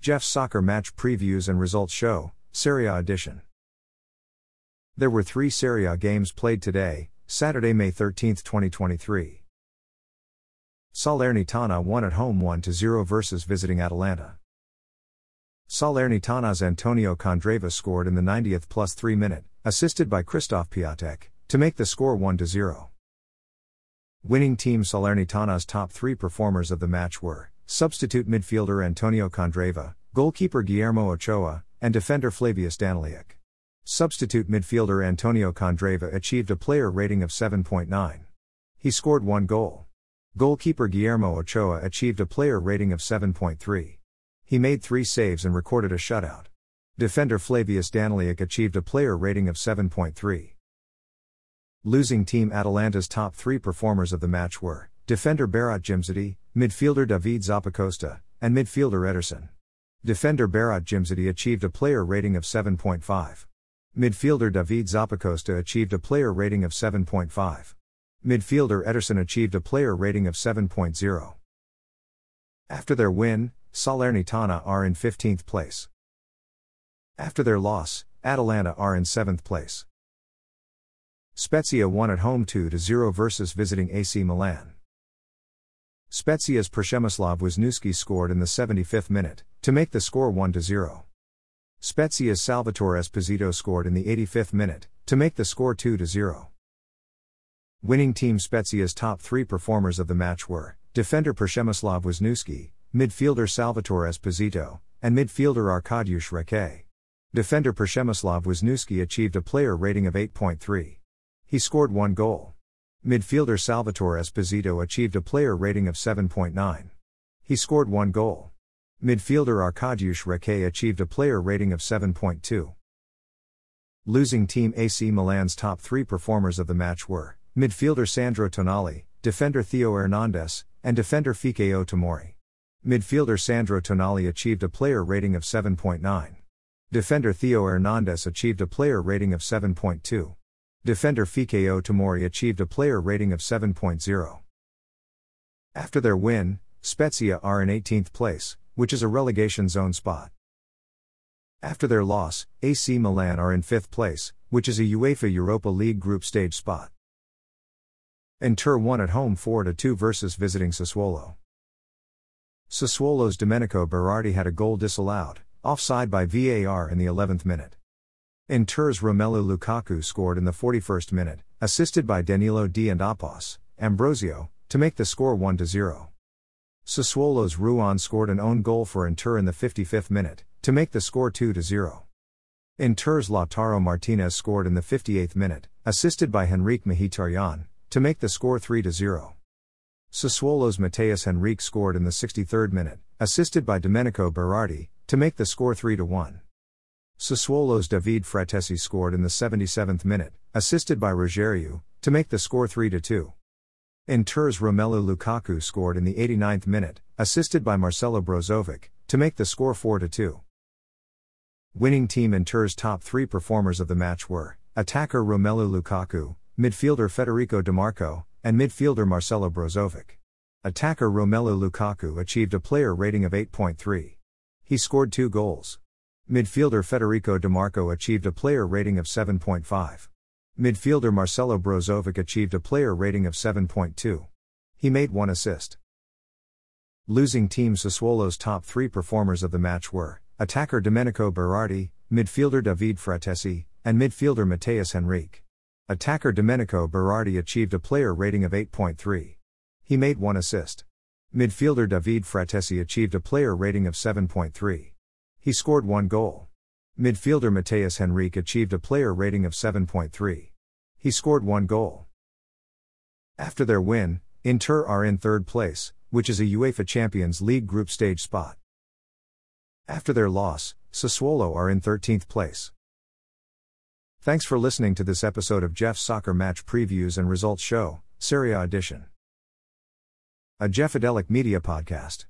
Jeff's soccer match previews and results show, Serie A edition. There were three Serie A games played today, Saturday, May 13, 2023. Salernitana won at home 1 0 versus visiting Atalanta. Salernitana's Antonio Candreva scored in the 90th plus 3 minute, assisted by Christoph Piatek, to make the score 1 0. Winning team Salernitana's top three performers of the match were substitute midfielder Antonio Candreva, goalkeeper Guillermo Ochoa, and defender Flavius Daniliuc. Substitute midfielder Antonio Candreva achieved a player rating of 7.9. He scored one goal. Goalkeeper Guillermo Ochoa achieved a player rating of 7.3. He made three saves and recorded a shutout. Defender Flavius Daniliuc achieved a player rating of 7.3. Losing team Atalanta's top three performers of the match were defender Berat Djimsiti, midfielder David Zappacosta, and midfielder Ederson. Defender Berat Djimsiti achieved a player rating of 7.5. Midfielder David Zappacosta achieved a player rating of 7.5. Midfielder Ederson achieved a player rating of 7.0. After their win, Salernitana are in 15th place. After their loss, Atalanta are in 7th place. Spezia won at home 2 0 versus visiting AC Milan. Spezia's Przemysław Wisniewski scored in the 75th minute, to make the score 1 0. Spezia's Salvatore Esposito scored in the 85th minute, to make the score 2 0. Winning team Spezia's top three performers of the match were defender Przemysław Wisniewski, midfielder Salvatore Esposito, and midfielder Arkadiusz Reca. Defender Przemysław Wisniewski achieved a player rating of 8.3. He scored one goal. Midfielder Salvatore Esposito achieved a player rating of 7.9. He scored one goal. Midfielder Arkadiusz Reca achieved a player rating of 7.2. Losing team AC Milan's top three performers of the match were midfielder Sandro Tonali, defender Theo Hernandez, and defender Fikayo Tomori. Midfielder Sandro Tonali achieved a player rating of 7.9. Defender Theo Hernandez achieved a player rating of 7.2. Defender Fikayo Tomori achieved a player rating of 7.0. After their win, Spezia are in 18th place, which is a relegation zone spot. After their loss, AC Milan are in 5th place, which is a UEFA Europa League group stage spot. Inter won at home 4 2 versus visiting Sassuolo. Sassuolo's Domenico Berardi had a goal disallowed, offside by VAR in the 11th minute. Inter's Romelu Lukaku scored in the 41st minute, assisted by Danilo D and Apos, Ambrosio, to make the score 1 0. Sassuolo's Ruan scored an own goal for Inter in the 55th minute, to make the score 2 0. Inter's Lautaro Martinez scored in the 58th minute, assisted by Henrikh Mkhitaryan, to make the score 3 0. Sassuolo's Matheus Henrique scored in the 63rd minute, assisted by Domenico Berardi, to make the score 3 1. Sassuolo's David Frattesi scored in the 77th minute, assisted by Rogerio, to make the score 3 2. Inter's Romelu Lukaku scored in the 89th minute, assisted by Marcelo Brozovic, to make the score 4 2. Winning team Inter's top three performers of the match were attacker Romelu Lukaku, midfielder Federico Dimarco, and midfielder Marcelo Brozovic. Attacker Romelu Lukaku achieved a player rating of 8.3. He scored two goals. Midfielder Federico Dimarco achieved a player rating of 7.5. Midfielder Marcelo Brozovic achieved a player rating of 7.2. He made one assist. Losing team Sassuolo's top three performers of the match were attacker Domenico Berardi, midfielder David Frattesi, and midfielder Matheus Henrique. Attacker Domenico Berardi achieved a player rating of 8.3. He made one assist. Midfielder David Frattesi achieved a player rating of 7.3. He scored one goal. Midfielder Matheus Henrique achieved a player rating of 7.3. He scored one goal. After their win, Inter are in third place, which is a UEFA Champions League group stage spot. After their loss, Sassuolo are in 13th place. Thanks for listening to this episode of Jeff's Soccer Match Previews and Results Show, Serie A Edition. A Jeffadelic Media Podcast.